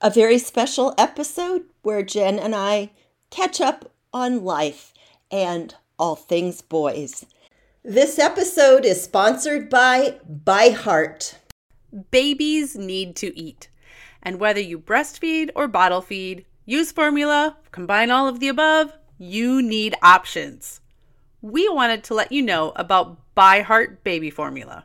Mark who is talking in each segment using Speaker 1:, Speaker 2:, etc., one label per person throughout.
Speaker 1: a very special episode where Jen and I catch up on life and all things boys. This episode is sponsored by ByHeart.
Speaker 2: Babies need to eat. And whether you breastfeed or bottle feed, use formula, combine all of the above, you need options. We wanted to let you know about ByHeart Baby Formula.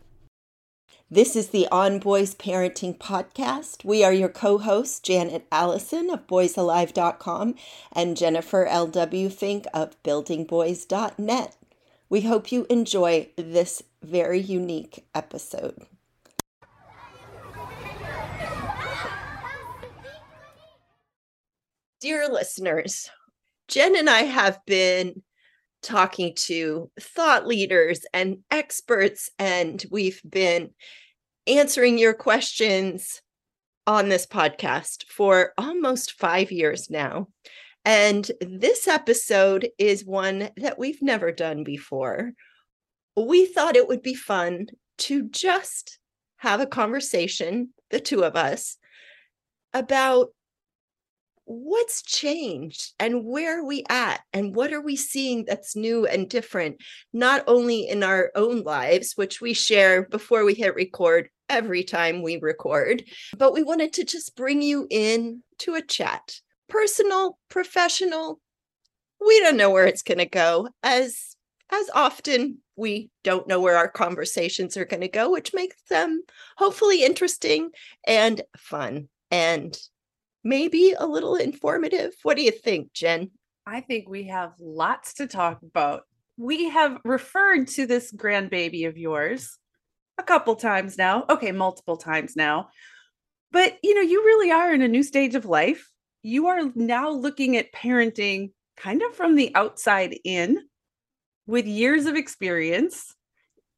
Speaker 1: This is the On Boys Parenting Podcast. We are your co hosts, Janet Allison of boysalive.com and Jennifer L.W. Fink of buildingboys.net. We hope you enjoy this very unique episode. Dear listeners, Jen and I have been talking to thought leaders and experts, and we've been answering your questions on this podcast for almost five years now. And this episode is one that we've never done before. We thought it would be fun to just have a conversation, the two of us, about what's changed and where are we at and what are we seeing that's new and different not only in our own lives which we share before we hit record every time we record but we wanted to just bring you in to a chat. Personal professional we don't know where it's going to go as as often we don't know where our conversations are going to go which makes them hopefully interesting and fun and maybe a little informative. What do you think, Jen?
Speaker 2: I think we have lots to talk about. We have referred to this grandbaby of yours a couple times now. Okay, multiple times now. But you know, you really are in a new stage of life. You are now looking at parenting kind of from the outside in with years of experience.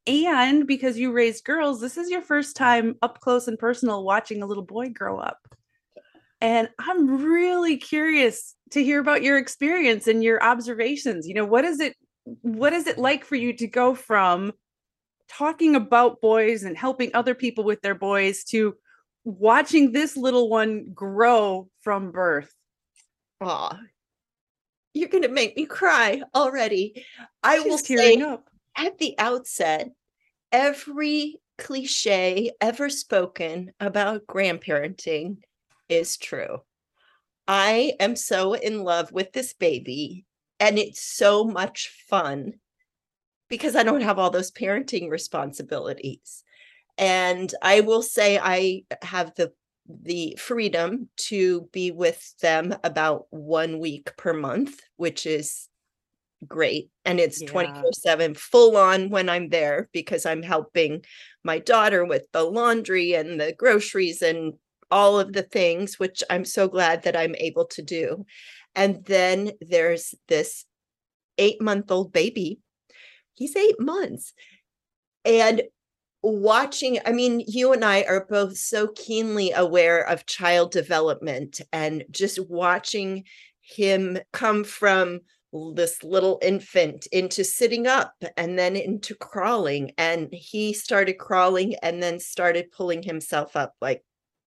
Speaker 2: And because you raised girls, this is your first time up close and personal watching a little boy grow up. And I'm really curious to hear about your experience and your observations. You know, what is it what is it like for you to go from talking about boys and helping other people with their boys to watching this little one grow from birth?
Speaker 1: Aw, you're going to make me cry already. I She's will say up. at the outset, every cliche ever spoken about grandparenting is true. I am so in love with this baby, and it's so much fun because I don't have all those parenting responsibilities. And I will say I have the the freedom to be with them about one week per month, which is great. And it's 24 yeah. 7 full on when I'm there because I'm helping my daughter with the laundry and the groceries and all of the things, which I'm so glad that I'm able to do. And then there's this eight month old baby. He's eight months. And watching, I mean, you and I are both so keenly aware of child development and just watching him come from this little infant into sitting up and then into crawling. And he started crawling and then started pulling himself up like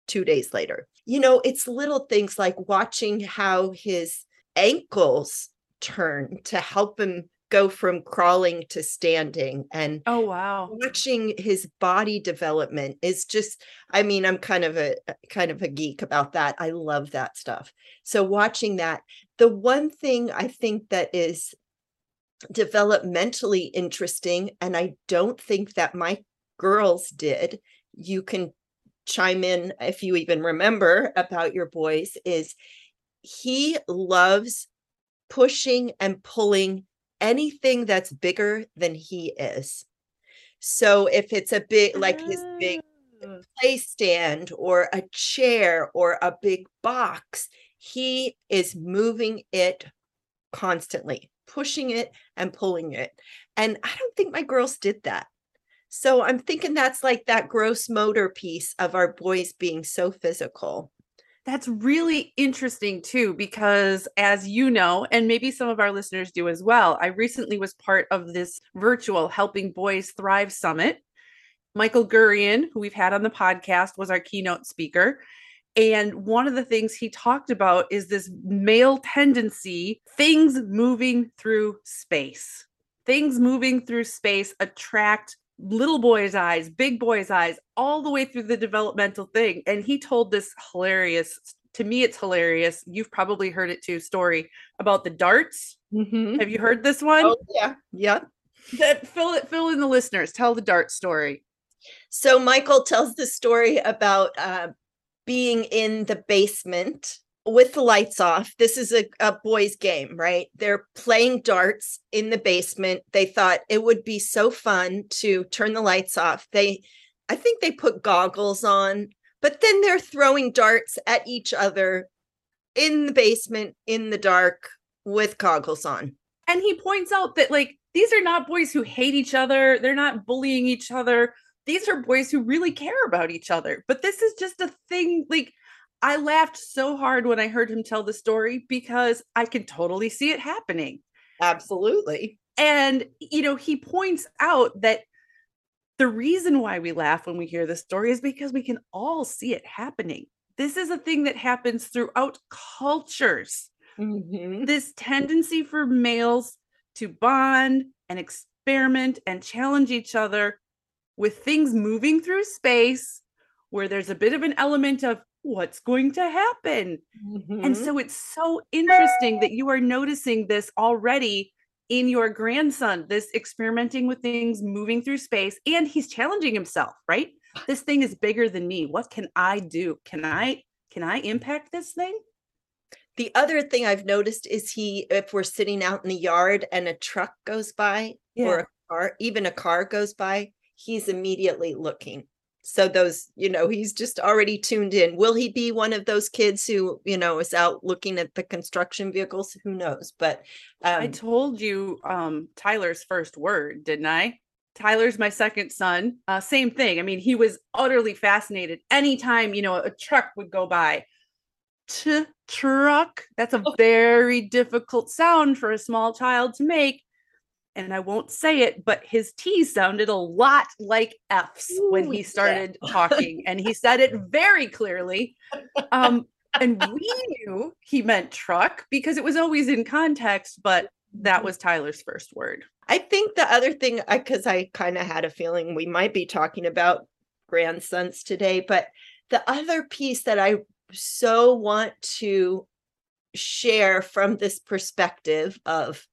Speaker 1: two days later. You know, it's little things like watching how his ankles turn to help him go from crawling to standing and
Speaker 2: oh wow.
Speaker 1: watching his body development is just i mean i'm kind of a uh, kind of a geek about that. I love that stuff. So watching that the one thing i think that is developmentally interesting and i don't think that my girls did you can chime in if you even remember about your boys is he loves pushing and pulling anything that's bigger than he is. So if it's a big, like his big ah. play stand or a chair or a big box, he is moving it constantly, pushing it and pulling it. And I don't think my girls did that. So I'm thinking that's like that gross motor piece of our boys being so physical.
Speaker 2: That's really interesting too, because as you know, and maybe some of our listeners do as well, I recently was part of this virtual Helping Boys Thrive Summit. Michael Gurian, who we've had on the podcast, was our keynote speaker. And one of the things he talked about is this male tendency, things moving through space. Things moving through space attract little boy's eyes, big boy's eyes, all the way through the developmental thing. And he told this hilarious, to me, it's hilarious. You've probably heard it too, story about the darts. Mm-hmm. Have you heard this one?
Speaker 1: Oh, yeah. Yeah.
Speaker 2: That fill it, fill in the listeners. Tell the dart story.
Speaker 1: So Michael tells the story about uh, being in the basement with the lights off. This is a, a boys' game, right? They're playing darts in the basement. They thought it would be so fun to turn the lights off. They, I think they put goggles on, but then they're throwing darts at each other in the basement in the dark with goggles on.
Speaker 2: And he points out that, like, these are not boys who hate each other, they're not bullying each other. These are boys who really care about each other. But this is just a thing, like, I laughed so hard when I heard him tell the story because I can totally see it happening.
Speaker 1: Absolutely.
Speaker 2: And, you know, he points out that the reason why we laugh when we hear the story is because we can all see it happening. This is a thing that happens throughout cultures. Mm-hmm. This tendency for males to bond and experiment and challenge each other with things moving through space where there's a bit of an element of what's going to happen? Mm-hmm. And so it's so interesting that you are noticing this already in your grandson, this experimenting with things, moving through space, and he's challenging himself, right? This thing is bigger than me. What can I do? Can I can I impact this thing?
Speaker 1: The other thing I've noticed is he if we're sitting out in the yard and a truck goes by yeah. or a car, even a car goes by, he's immediately looking so those you know he's just already tuned in. Will he be one of those kids who you know is out looking at the construction vehicles? Who knows? But
Speaker 2: um, i told you um tyler's first word didn't i? Tyler's my second son. Uh, same thing. I mean he was utterly fascinated. Anytime you know a truck would go by T- truck? That's a oh. very difficult sound for a small child to make and I won't say it, but his T sounded a lot like F's Ooh, when he started yeah. talking, and he said it very clearly. Um, and we knew he meant truck because it was always in context, but that mm-hmm. was Tyler's first word.
Speaker 1: I think the other thing, because I, I kind of had a feeling we might be talking about grandsons today, but the other piece that I so want to share from this perspective of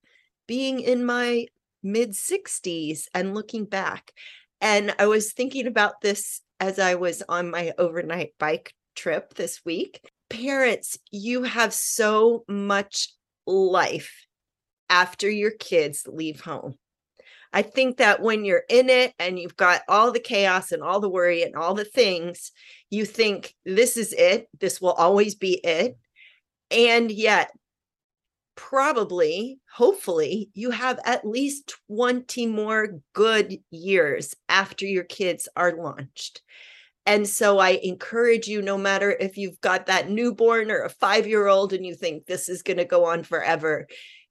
Speaker 1: being in my mid 60s and looking back. And I was thinking about this as I was on my overnight bike trip this week. Parents, you have so much life after your kids leave home. I think that when you're in it and you've got all the chaos and all the worry and all the things, you think this is it. This will always be it. And yet, probably, hopefully, you have at least 20 more good years after your kids are launched. And so I encourage you, no matter if you've got that newborn or a five year old and you think this is going to go on forever,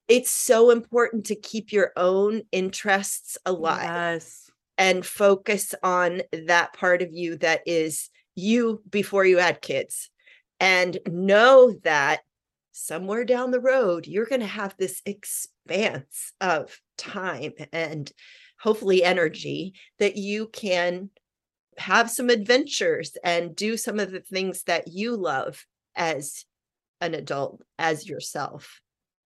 Speaker 1: it's so important to keep your own interests alive yes. and focus on that part of you that is you before you had kids. And know that somewhere down the road, you're going to have this expanse of time and hopefully energy that you can have some adventures and do some of the things that you love as an adult, as yourself.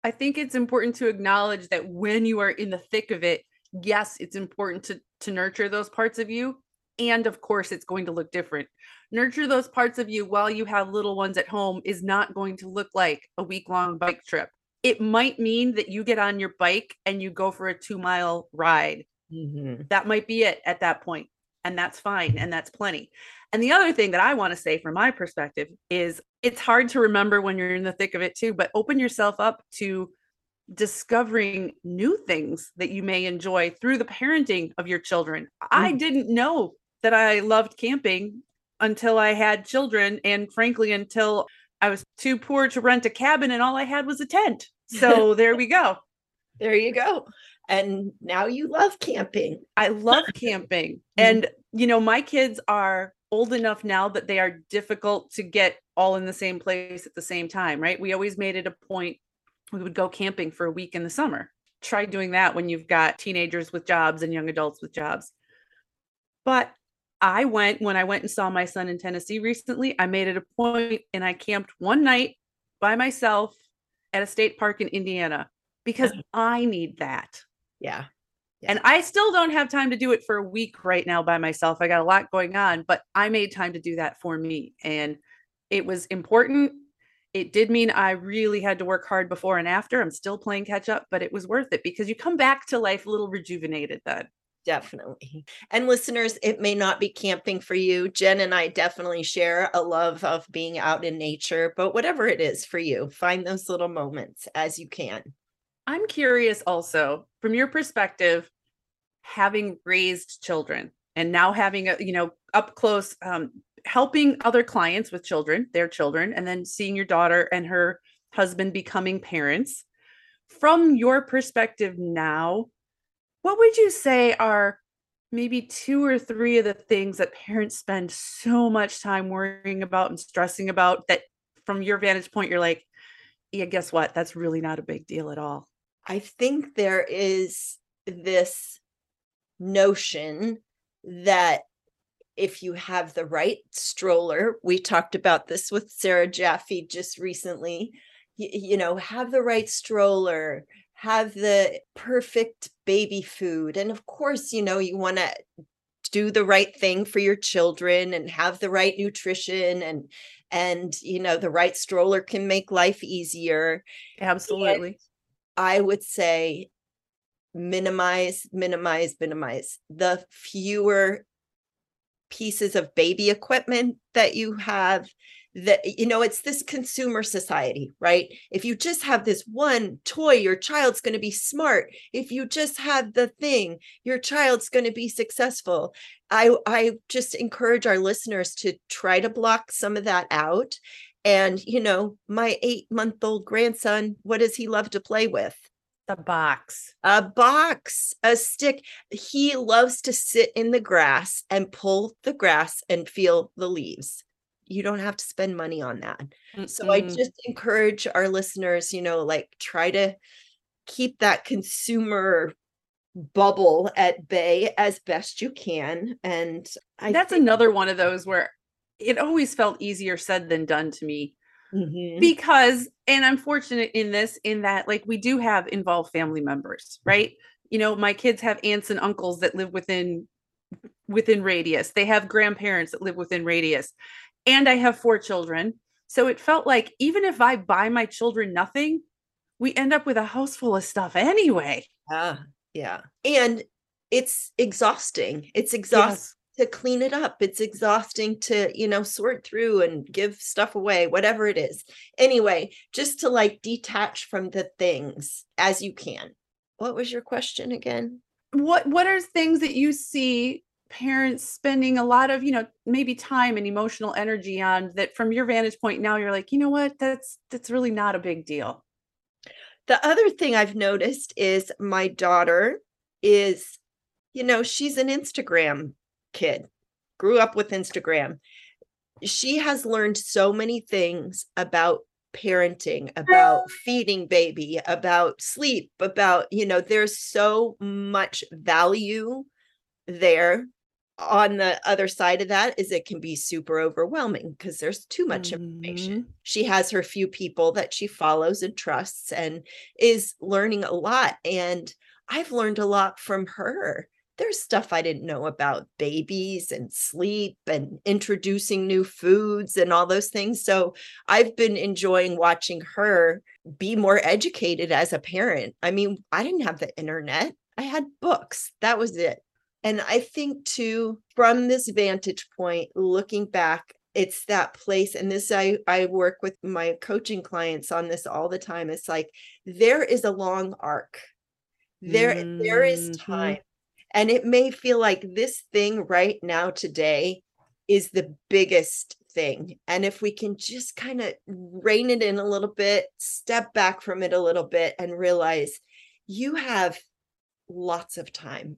Speaker 2: I think it's important to acknowledge that when you are in the thick of it, yes, it's important to to nurture those parts of you and of course it's going to look different. Nurture those parts of you while you have little ones at home is not going to look like a week long bike trip. It might mean that you get on your bike and you go for a 2-mile ride. Mm-hmm. That might be it at that point and that's fine and that's plenty. And the other thing that I want to say from my perspective is it's hard to remember when you're in the thick of it too, but open yourself up to discovering new things that you may enjoy through the parenting of your children. Mm. I didn't know that I loved camping until I had children and frankly until I was too poor to rent a cabin and all I had was a tent. So there we go.
Speaker 1: There you go. And now you love camping.
Speaker 2: I love camping. Mm. And you know, my kids are old enough now that they are difficult to get all in the same place at the same time, right? We always made it a point we would go camping for a week in the summer. Try doing that when you've got teenagers with jobs and young adults with jobs. But I went when I went and saw my son in Tennessee recently. I made it a point and I camped one night by myself at a state park in Indiana because mm-hmm. I need that.
Speaker 1: Yeah.
Speaker 2: Yeah. And I still don't have time to do it for a week right now by myself. I got a lot going on, but I made time to do that for me. And it was important. It did mean I really had to work hard before and after. I'm still playing catch up, but it was worth it because you come back to life a little rejuvenated then.
Speaker 1: Definitely. And listeners, it may not be camping for you. Jen and I definitely share a love of being out in nature, but whatever it is for you, find those little moments as you can.
Speaker 2: I'm curious also from your perspective, having raised children and now having a, you know, up close, um, helping other clients with children, their children, and then seeing your daughter and her husband becoming parents. From your perspective now, what would you say are maybe two or three of the things that parents spend so much time worrying about and stressing about that from your vantage point, you're like, yeah, guess what? That's really not a big deal at all.
Speaker 1: I think there is this notion that if you have the right stroller, we talked about this with Sarah Jaffe just recently, you, you know, have the right stroller, have the perfect baby food. And of course, you know, you want to do the right thing for your children and have the right nutrition and and you know the right stroller can make life easier
Speaker 2: absolutely
Speaker 1: I would say minimize, minimize, minimize the fewer pieces of baby equipment that you have that you know it's this consumer society right if you just have this one toy your child's going to be smart if you just have the thing your child's going to be successful i i just encourage our listeners to try to block some of that out and, you know, my eight month old grandson, what does he love to play with?
Speaker 2: The box.
Speaker 1: A box, a stick. He loves to sit in the grass and pull the grass and feel the leaves. You don't have to spend money on that. Mm-mm. So I just encourage our listeners, you know, like try to keep that consumer bubble at bay as best you can. And
Speaker 2: I that's think- another one of those where it always felt easier said than done to me mm-hmm. because and i'm fortunate in this in that like we do have involved family members right you know my kids have aunts and uncles that live within within radius they have grandparents that live within radius and i have four children so it felt like even if i buy my children nothing we end up with a house full of stuff anyway
Speaker 1: yeah yeah and it's exhausting it's exhausting yes to clean it up. It's exhausting to, you know, sort through and give stuff away, whatever it is. Anyway, just to like detach from the things as you can. What was your question again?
Speaker 2: What what are things that you see parents spending a lot of, you know, maybe time and emotional energy on that from your vantage point now you're like, you know what? That's that's really not a big deal.
Speaker 1: The other thing I've noticed is my daughter is you know, she's an Instagram kid, grew up with Instagram. She has learned so many things about parenting, about feeding baby, about sleep, about, you know, there's so much value there. On the other side of that is it can be super overwhelming because there's too much mm-hmm. information. She has her few people that she follows and trusts and is learning a lot. And I've learned a lot from her there's stuff I didn't know about babies and sleep and introducing new foods and all those things. So I've been enjoying watching her be more educated as a parent. I mean, I didn't have the internet, I had books. That was it. And I think, too, from this vantage point, looking back, it's that place and this I I work with my coaching clients on this all the time it's like there is a long arc there mm-hmm. there is mm-hmm. time and it may feel like this thing right now, today, is the biggest thing. And if we can just kind of rein it in a little bit, step back from it a little bit, and realize you have lots of time.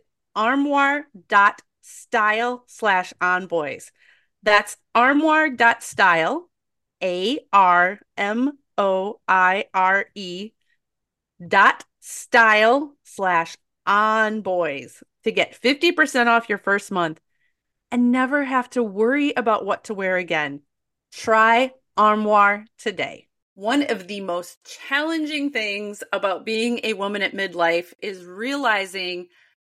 Speaker 2: armoire.style slash onboys. That's armoire.style, A R M O I R E dot style slash on boys to get 50% off your first month and never have to worry about what to wear again. Try Armoire today. One of the most challenging things about being a woman at midlife is realizing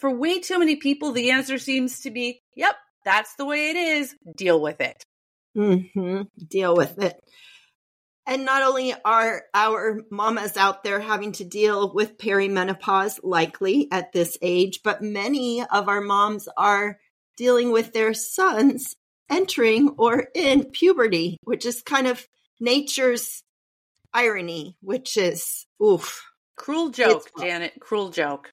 Speaker 2: for way too many people, the answer seems to be, Yep, that's the way it is. Deal with it.
Speaker 1: Mm-hmm. Deal with it. And not only are our mamas out there having to deal with perimenopause, likely at this age, but many of our moms are dealing with their sons entering or in puberty, which is kind of nature's irony, which is oof.
Speaker 2: Cruel joke, Janet. Cruel joke.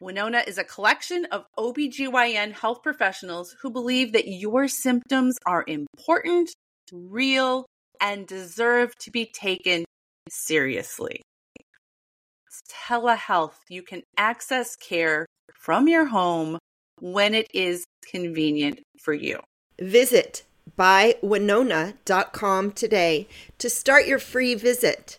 Speaker 2: Winona is a collection of OBGYN health professionals who believe that your symptoms are important, real, and deserve to be taken seriously. Telehealth, you can access care from your home when it is convenient for you.
Speaker 1: Visit bywinona.com today to start your free visit.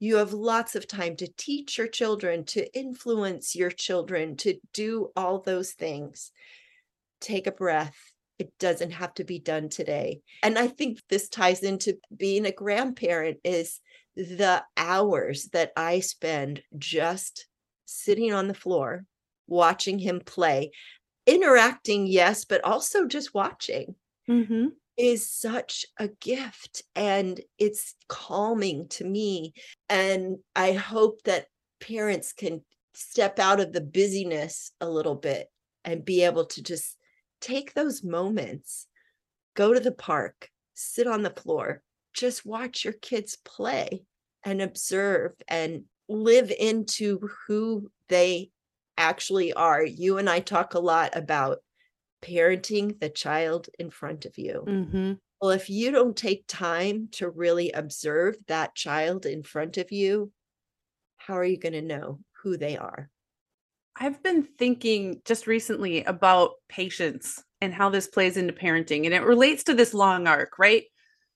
Speaker 1: You have lots of time to teach your children, to influence your children, to do all those things. Take a breath. It doesn't have to be done today. And I think this ties into being a grandparent is the hours that I spend just sitting on the floor watching him play, interacting, yes, but also just watching. Mm-hmm is such a gift and it's calming to me. And I hope that parents can step out of the busyness a little bit and be able to just take those moments, go to the park, sit on the floor, just watch your kids play and observe and live into who they actually are. You and I talk a lot about parenting the child in front of you. Mm-hmm. Well, if you don't take time to really observe that child in front of you, how are you going to know who they are?
Speaker 2: I've been thinking just recently about patience and how this plays into parenting, and it relates to this long arc, right?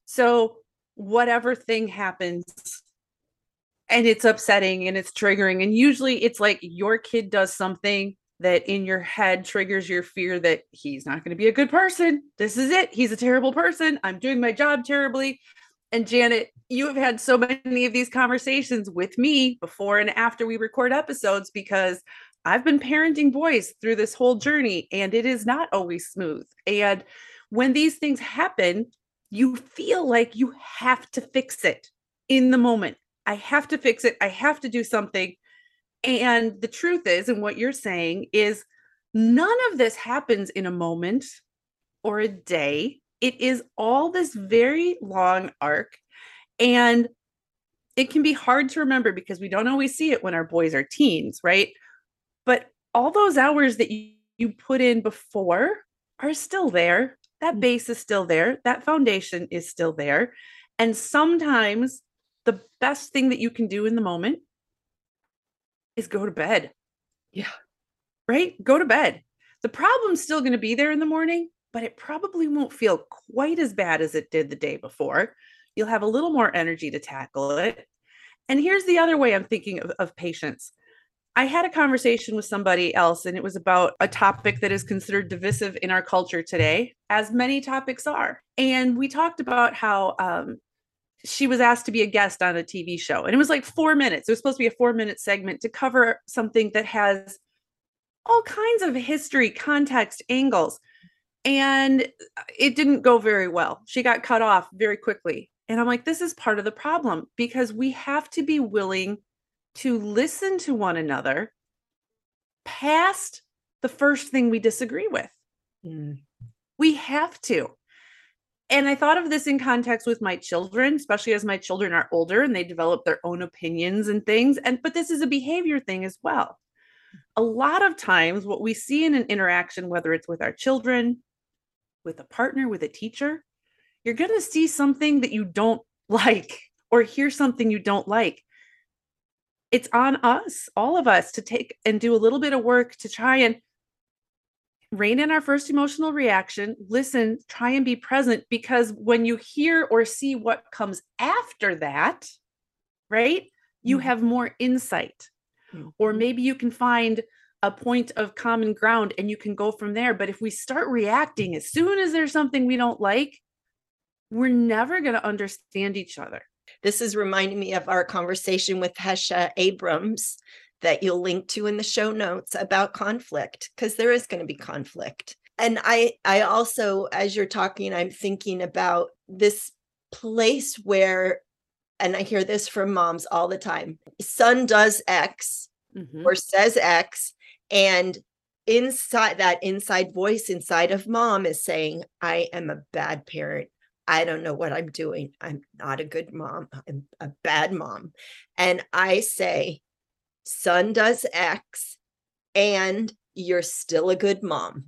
Speaker 2: So, whatever thing happens, and it's upsetting and it's triggering, and usually it's like your kid does something that in your head triggers your fear that he's not going to be a good person. This is it. He's a terrible person. I'm doing my job terribly. And Janet, you have had so many of these conversations with me before and after we record episodes because I've been parenting boys through this whole journey and it is not always smooth. And when these things happen, you feel like you have to fix it in the moment. I have to fix it. I have to do something. And the truth is, and what you're saying is, none of this happens in a moment or a day. It is all this very long arc. And it can be hard to remember because we don't always see it when our boys are teens, right? But all those hours that you, you put in before are still there. That mm. base is still there. That foundation is still there. And sometimes the best thing that you can do in the moment is go to bed.
Speaker 1: Yeah.
Speaker 2: Right? Go to bed. The problem's still going to be there in the morning, but it probably won't feel quite as bad as it did the day before. You'll have a little more energy to tackle it. And here's the other way I'm thinking of, of patience. I had a conversation with somebody else, and it was about a topic that is considered divisive in our culture today, as many topics are. And we talked about how um, she was asked to be a guest on a TV show. And it was like four minutes. It was supposed to be a four minute segment to cover something that has all kinds of history, context, angles. And it didn't go very well. She got cut off very quickly. And I'm like, this is part of the problem because we have to be willing to listen to one another past the first thing we disagree with. Mm. We have to and I thought of this in context with my children, especially as my children are older and they develop their own opinions and things. And but this is a behavior thing as well. A lot of times, what we see in an interaction, whether it's with our children, with a partner, with a teacher, you're going to see something that you don't like or hear something you don't like. It's on us, all of us, to take and do a little bit of work to try and rein in our first emotional reaction, listen, try and be present because when you hear or see what comes after that, right, you mm-hmm. have more insight. Mm-hmm. Or maybe you can find a point of common ground and you can go from there. But if we start reacting as soon as there's something we don't like, we're never going to understand each other.
Speaker 1: This is reminding me of our conversation with Hesha Abrams that you'll link to in the show notes about conflict because there is going to be conflict and i i also as you're talking i'm thinking about this place where and i hear this from moms all the time son does x mm-hmm. or says x and inside that inside voice inside of mom is saying i am a bad parent I don't know what I'm doing. I'm not a good mom. I'm a bad mom. And I say, son does X, and you're still a good mom.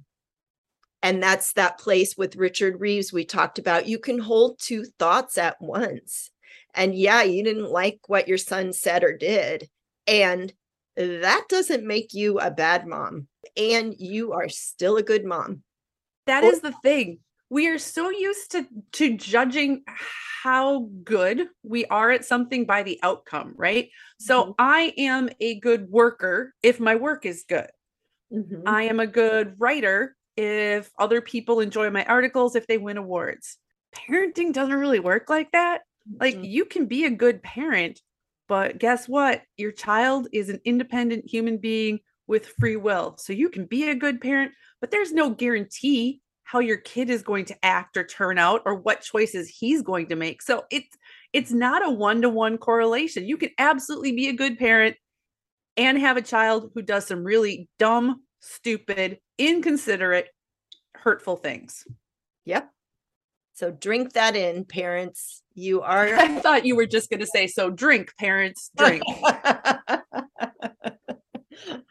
Speaker 1: And that's that place with Richard Reeves we talked about. You can hold two thoughts at once. And yeah, you didn't like what your son said or did. And that doesn't make you a bad mom. And you are still a good mom.
Speaker 2: That is the thing we are so used to to judging how good we are at something by the outcome, right? So mm-hmm. I am a good worker if my work is good. Mm-hmm. I am a good writer if other people enjoy my articles, if they win awards. Parenting doesn't really work like that. Like mm-hmm. you can be a good parent, but guess what? Your child is an independent human being with free will. So you can be a good parent, but there's no guarantee how your kid is going to act or turn out or what choices he's going to make. So it's it's not a one-to-one correlation. You can absolutely be a good parent and have a child who does some really dumb, stupid, inconsiderate, hurtful things.
Speaker 1: Yep. So drink that in, parents. You are
Speaker 2: I thought you were just going to say so drink, parents, drink.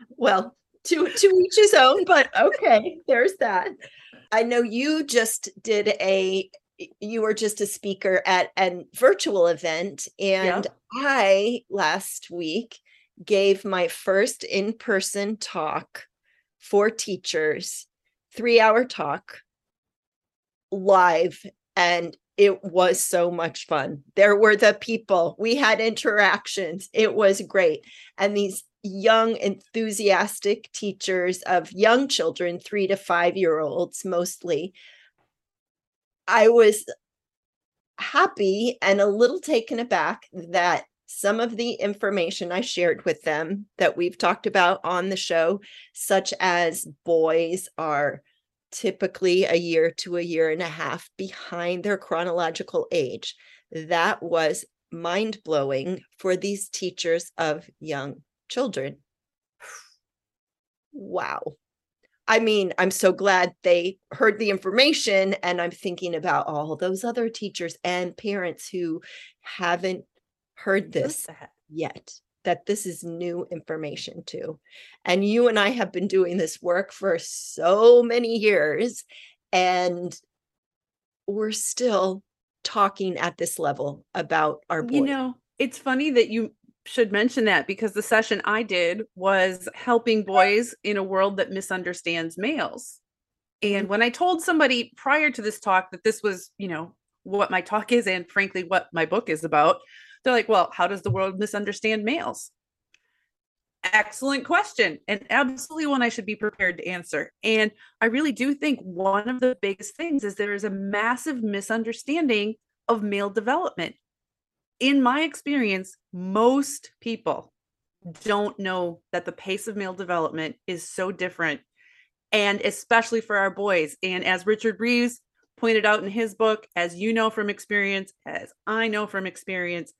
Speaker 1: well, to to each his own, but okay, there's that. I know you just did a you were just a speaker at a virtual event and I last week gave my first in-person talk for teachers, 3-hour talk live and it was so much fun. There were the people, we had interactions. It was great. And these young, enthusiastic teachers of young children, three to five year olds mostly, I was happy and a little taken aback that some of the information I shared with them that we've talked about on the show, such as boys are typically a year to a year and a half behind their chronological age. That was mind blowing for these teachers of young children. Wow. I mean, I'm so glad they heard the information, and I'm thinking about all those other teachers and parents who haven't heard this yet, that this is new information too. And you and I have been doing this work for so many years, and we're still talking at this level about our boys.
Speaker 2: You know, it's funny that you should mention that because the session I did was helping boys in a world that misunderstands males. And mm-hmm. when I told somebody prior to this talk that this was, you know, what my talk is and frankly what my book is about, they're like, well, how does the world misunderstand males? Excellent question, and absolutely one I should be prepared to answer. And I really do think one of the biggest things is there is a massive misunderstanding of male development in my experience, most people don't know that the pace of male development is so different. And especially for our boys. And as Richard Reeves pointed out in his book, as you know from experience, as I know from experience,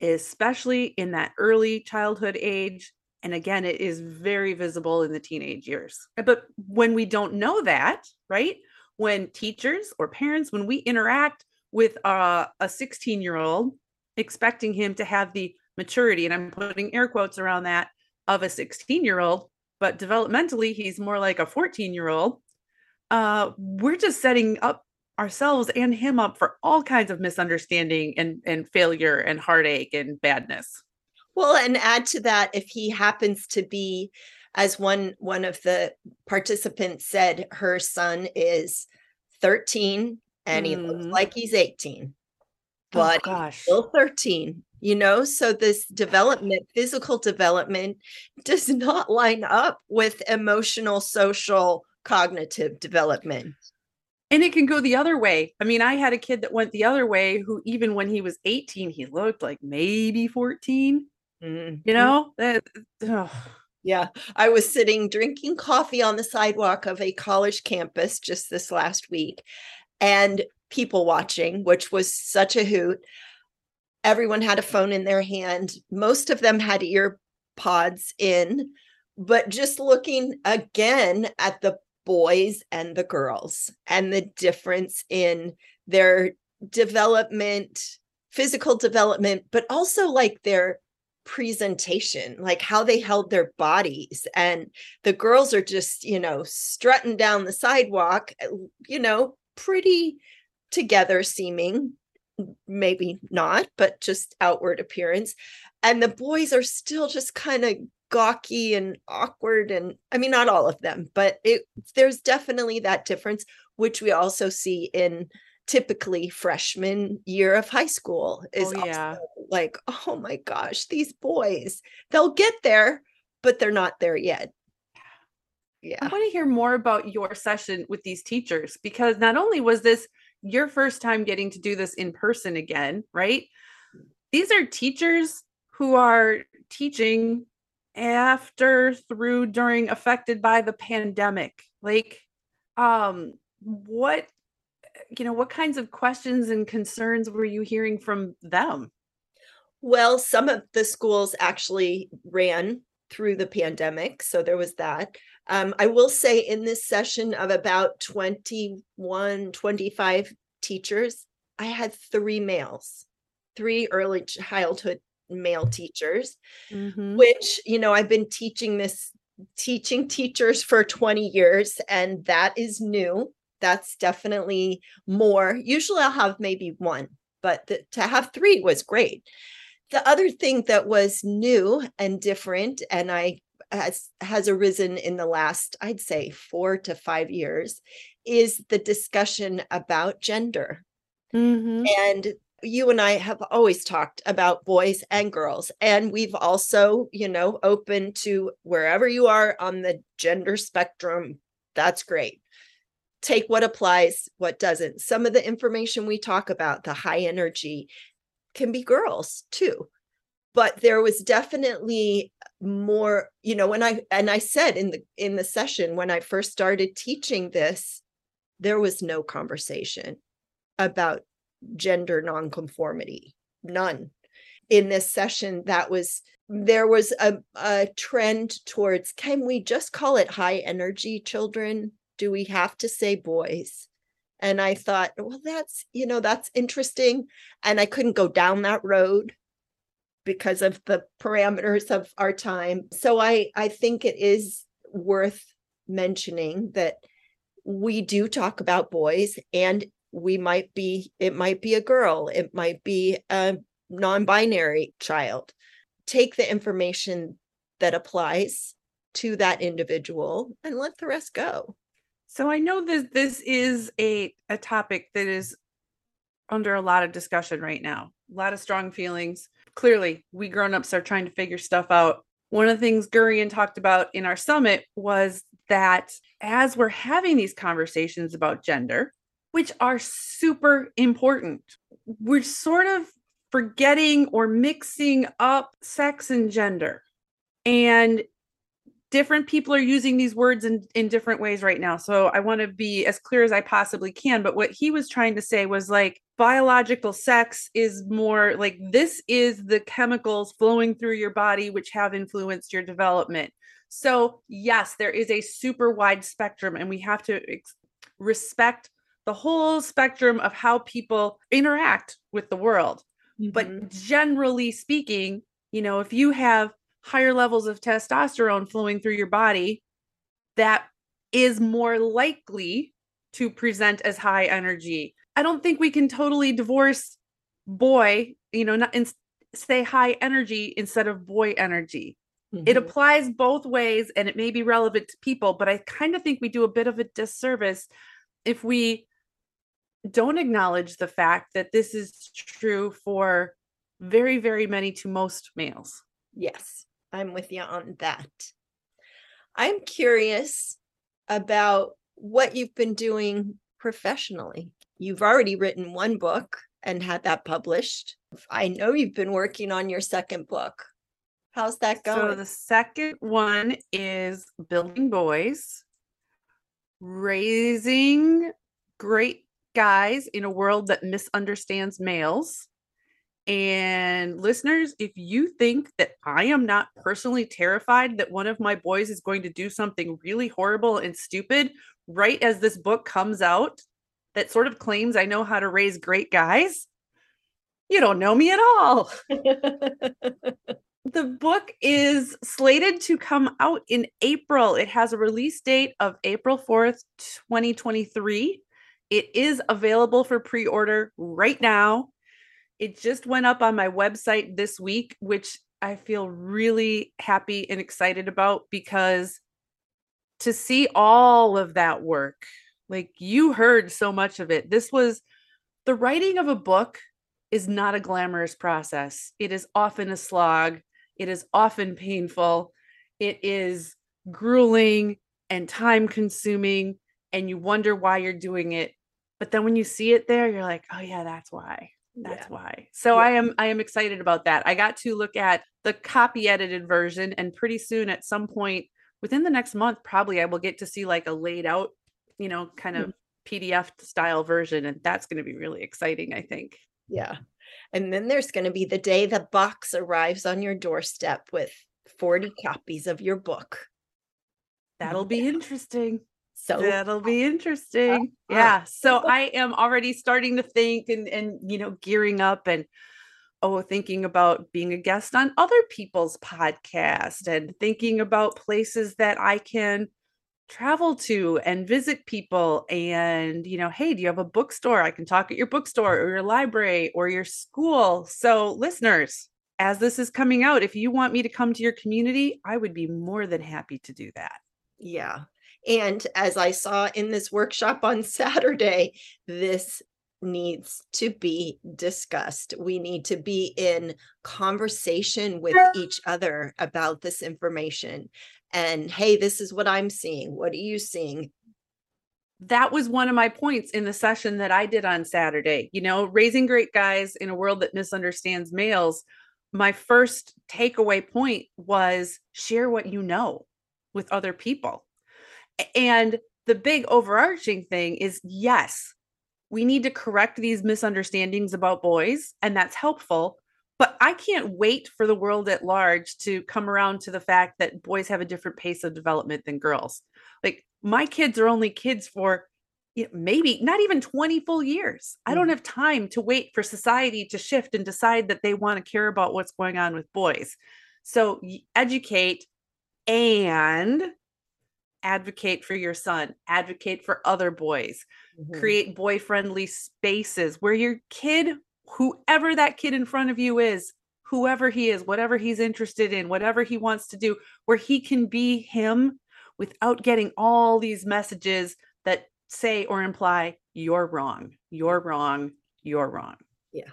Speaker 2: especially in that early childhood age. And again, it is very visible in the teenage years. But when we don't know that, right? When teachers or parents, when we interact with uh, a 16 year old expecting him to have the maturity, and I'm putting air quotes around that, of a 16 year old, but developmentally, he's more like a 14 year old. Uh, we're just setting up ourselves and him up for all kinds of misunderstanding and, and failure and heartache and badness.
Speaker 1: Well, and add to that, if he happens to be, as one one of the participants said, her son is 13 and mm. he looks mm. like he's 18 but oh, gosh. still 13 you know? So this development physical development does not line up with emotional social cognitive development.
Speaker 2: And it can go the other way. I mean i had a kid that went the other way who even when he was 18 he looked like maybe 14 mm-hmm. you know? That
Speaker 1: yeah i was sitting drinking coffee on the sidewalk of a college campus just this last week and people watching, which was such a hoot. Everyone had a phone in their hand. Most of them had ear pods in, but just looking again at the boys and the girls and the difference in their development, physical development, but also like their presentation, like how they held their bodies. And the girls are just, you know, strutting down the sidewalk, you know, pretty together seeming maybe not but just outward appearance. And the boys are still just kind of gawky and awkward and i mean not all of them but it there's definitely that difference which we also see in typically freshman year of high school is oh, yeah. like oh my gosh these boys they'll get there but they're not there yet.
Speaker 2: Yeah i want to hear more about your session with these teachers because not only was this your first time getting to do this in person again right these are teachers who are teaching after through during affected by the pandemic like um what you know, what kinds of questions and concerns were you hearing from them?
Speaker 1: Well, some of the schools actually ran through the pandemic. So there was that. Um, I will say in this session of about 21, 25 teachers, I had three males, three early childhood male teachers, mm-hmm. which, you know, I've been teaching this, teaching teachers for 20 years, and that is new that's definitely more. Usually I'll have maybe one, but the, to have three was great. The other thing that was new and different, and I has has arisen in the last, I'd say, four to five years, is the discussion about gender. Mm-hmm. And you and I have always talked about boys and girls. And we've also, you know, open to wherever you are on the gender spectrum. That's great take what applies, what doesn't. Some of the information we talk about, the high energy, can be girls too. But there was definitely more, you know, when I and I said in the in the session when I first started teaching this, there was no conversation about gender nonconformity. None. In this session, that was there was a, a trend towards can we just call it high energy children do we have to say boys? And I thought, well, that's, you know, that's interesting. And I couldn't go down that road because of the parameters of our time. So I I think it is worth mentioning that we do talk about boys and we might be it might be a girl, it might be a non-binary child. Take the information that applies to that individual and let the rest go.
Speaker 2: So I know that this is a a topic that is under a lot of discussion right now. A lot of strong feelings. Clearly, we grown-ups are trying to figure stuff out. One of the things Gurian talked about in our summit was that as we're having these conversations about gender, which are super important, we're sort of forgetting or mixing up sex and gender. And different people are using these words in, in different ways right now. So I want to be as clear as I possibly can. But what he was trying to say was like biological sex is more like this is the chemicals flowing through your body which have influenced your development. So, yes, there is a super wide spectrum, and we have to ex- respect the whole spectrum of how people interact with the world. Mm-hmm. But generally speaking, you know, if you have higher levels of testosterone flowing through your body, that is more likely to present as high energy. I don't think we can totally divorce boy, you know, not in, say high energy instead of boy energy. Mm-hmm. It applies both ways and it may be relevant to people, but I kind of think we do a bit of a disservice if we don't acknowledge the fact that this is true for very, very many to most males.
Speaker 1: Yes. I'm with you on that. I'm curious about what you've been doing professionally. You've already written one book and had that published. I know you've been working on your second book. How's that going?
Speaker 2: So the second one is Building Boys, raising great guys in a world that misunderstands males. And listeners, if you think that I am not personally terrified that one of my boys is going to do something really horrible and stupid right as this book comes out that sort of claims I know how to raise great guys, you don't know me at all. the book is slated to come out in April. It has a release date of April 4th, 2023. It is available for pre order right now it just went up on my website this week, which I feel really happy and excited about because to see all of that work Like you heard so much of it. This was the writing of a book is not a glamorous process. It is often a slog. It is often painful. It is grueling and time consuming and you wonder why you're doing it. But then when you see it there, you're like, "Oh yeah, that's why." That's yeah. why. So yeah. I am I am excited about that. I got to look at the copy edited version and pretty soon at some point within the next month probably I will get to see like a laid out, you know, kind of. PDF style version and that's going to be really exciting, I think.
Speaker 1: Yeah. And then there's going to be the day the box arrives on your doorstep with 40 copies of your book.
Speaker 2: That'll be interesting. So that'll be interesting. Yeah. So I am already starting to think and and you know gearing up and oh thinking about being a guest on other people's podcast and thinking about places that I can travel to and visit people and you know hey do you have a bookstore I can talk at your bookstore or your library or your school. So listeners, as this is coming out if you want me to come to your community, I would be more than happy to do that.
Speaker 1: Yeah. And as I saw in this workshop on Saturday, this needs to be discussed. We need to be in conversation with each other about this information. And hey, this is what I'm seeing. What are you seeing?
Speaker 2: That was one of my points in the session that I did on Saturday. You know, raising great guys in a world that misunderstands males. My first takeaway point was share what you know with other people and the big overarching thing is yes, we need to correct these misunderstandings about boys, and that's helpful. But I can't wait for the world at large to come around to the fact that boys have a different pace of development than girls. Like my kids are only kids for maybe not even 20 full years. I don't mm. have time to wait for society to shift and decide that they want to care about what's going on with boys. So educate and advocate for your son, advocate for other boys, mm-hmm. create boy friendly spaces where your kid, whoever that kid in front of you is, whoever he is, whatever he's interested in, whatever he wants to do, where he can be him without getting all these messages that say or imply you're wrong, you're wrong, you're wrong.
Speaker 1: Yeah.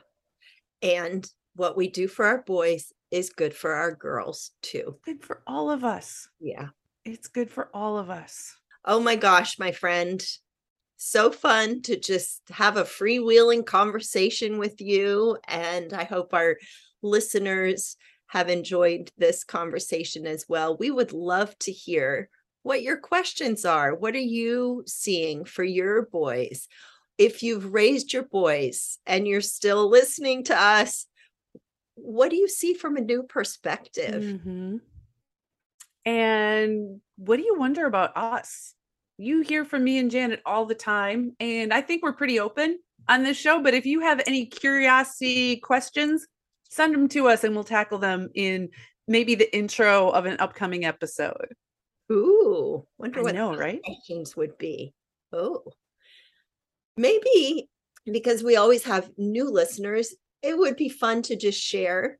Speaker 1: And what we do for our boys is good for our girls too.
Speaker 2: Good for all of us.
Speaker 1: Yeah.
Speaker 2: It's good for all of us.
Speaker 1: Oh my gosh, my friend. So fun to just have a freewheeling conversation with you. And I hope our listeners have enjoyed this conversation as well. We would love to hear what your questions are. What are you seeing for your boys? If you've raised your boys and you're still listening to us, what do you see from a new perspective?
Speaker 2: Mm-hmm. And what do you wonder about us? You hear from me and Janet all the time, and I think we're pretty open on this show. But if you have any curiosity questions, send them to us and we'll tackle them in maybe the intro of an upcoming episode.
Speaker 1: Ooh, wonder
Speaker 2: I
Speaker 1: what
Speaker 2: know, right?
Speaker 1: questions would be. Oh, maybe because we always have new listeners, it would be fun to just share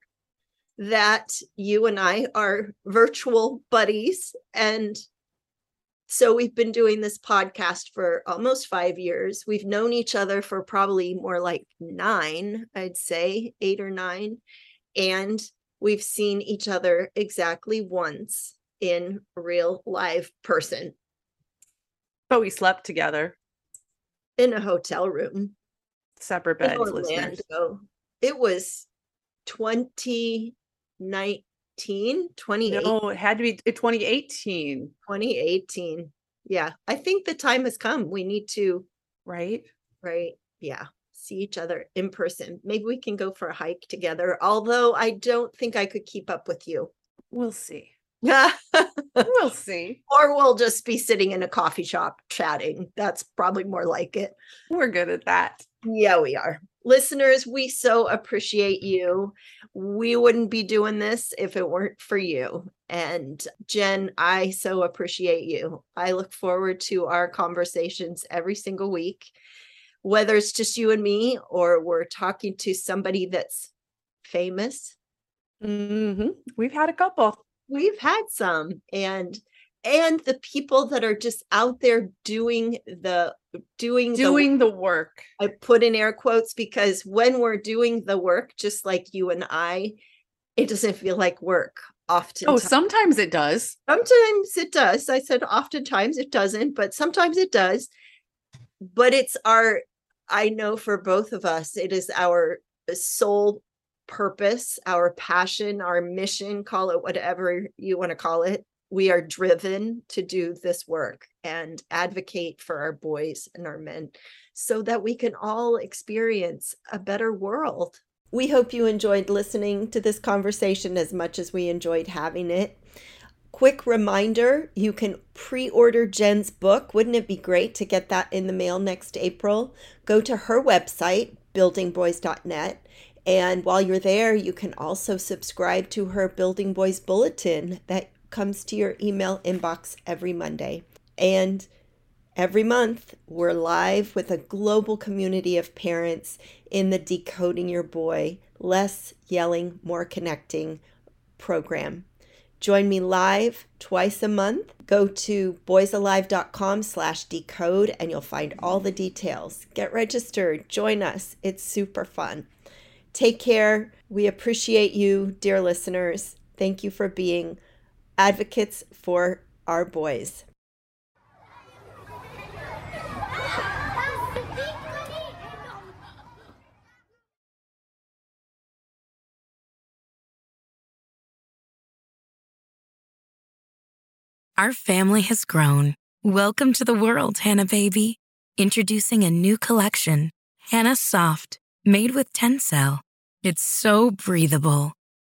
Speaker 1: that you and I are virtual buddies. And so we've been doing this podcast for almost five years. We've known each other for probably more like nine, I'd say, eight or nine. And we've seen each other exactly once in real live person.
Speaker 2: But we slept together
Speaker 1: in a hotel room,
Speaker 2: separate beds. Orlando.
Speaker 1: It was 20 19
Speaker 2: no it had to be eh, 2018
Speaker 1: 2018 yeah i think the time has come we need to
Speaker 2: right?
Speaker 1: Right yeah see each other in person maybe we can go for a hike together although i don't think i could keep up with you.
Speaker 2: We'll see. Yeah we'll see.
Speaker 1: or we'll just be sitting in a coffee shop chatting that's probably more like it.
Speaker 2: We're good at that.
Speaker 1: Yeah we are listeners, we so appreciate you. We wouldn't be doing this if it weren't for you. And Jen, I so appreciate you. I look forward to our conversations every single week, whether it's just you and me or we're talking to somebody that's famous.
Speaker 2: Mm-hmm. We've had a couple.
Speaker 1: We've had some. And and the people that are just out there doing the doing
Speaker 2: doing the, the, work.
Speaker 1: I put in air quotes because when we're doing the work just like you and i it doesn't feel like work often
Speaker 2: oh sometimes it does.
Speaker 1: Sometimes it does. I said oftentimes it doesn't but sometimes it does. But it's our i know for both of us it is our sole purpose our passion our mission call it whatever you want to call it we are driven to do this work and advocate for our boys and our men so that we can all experience a better world. We hope you enjoyed listening to this conversation as much as we enjoyed having it. Quick reminder you can pre order Jen's book. Wouldn't it be great to get that in the mail next April? Go to her website, buildingboys.net. And while you're there, you can also subscribe to her Building Boys Bulletin that comes to your email inbox every Monday. And every month, we're live with a global community of parents in the Decoding Your Boy Less Yelling, More Connecting program. Join me live twice a month. Go to boysalive.com slash decode and you'll find all the details. Get registered. Join us. It's super fun. Take care. We appreciate you, dear listeners. Thank you for being advocates for our boys.
Speaker 3: Our family has grown. Welcome to the world, Hanna Baby. Introducing a new collection, Hanna Soft, made with Tencel. It's so breathable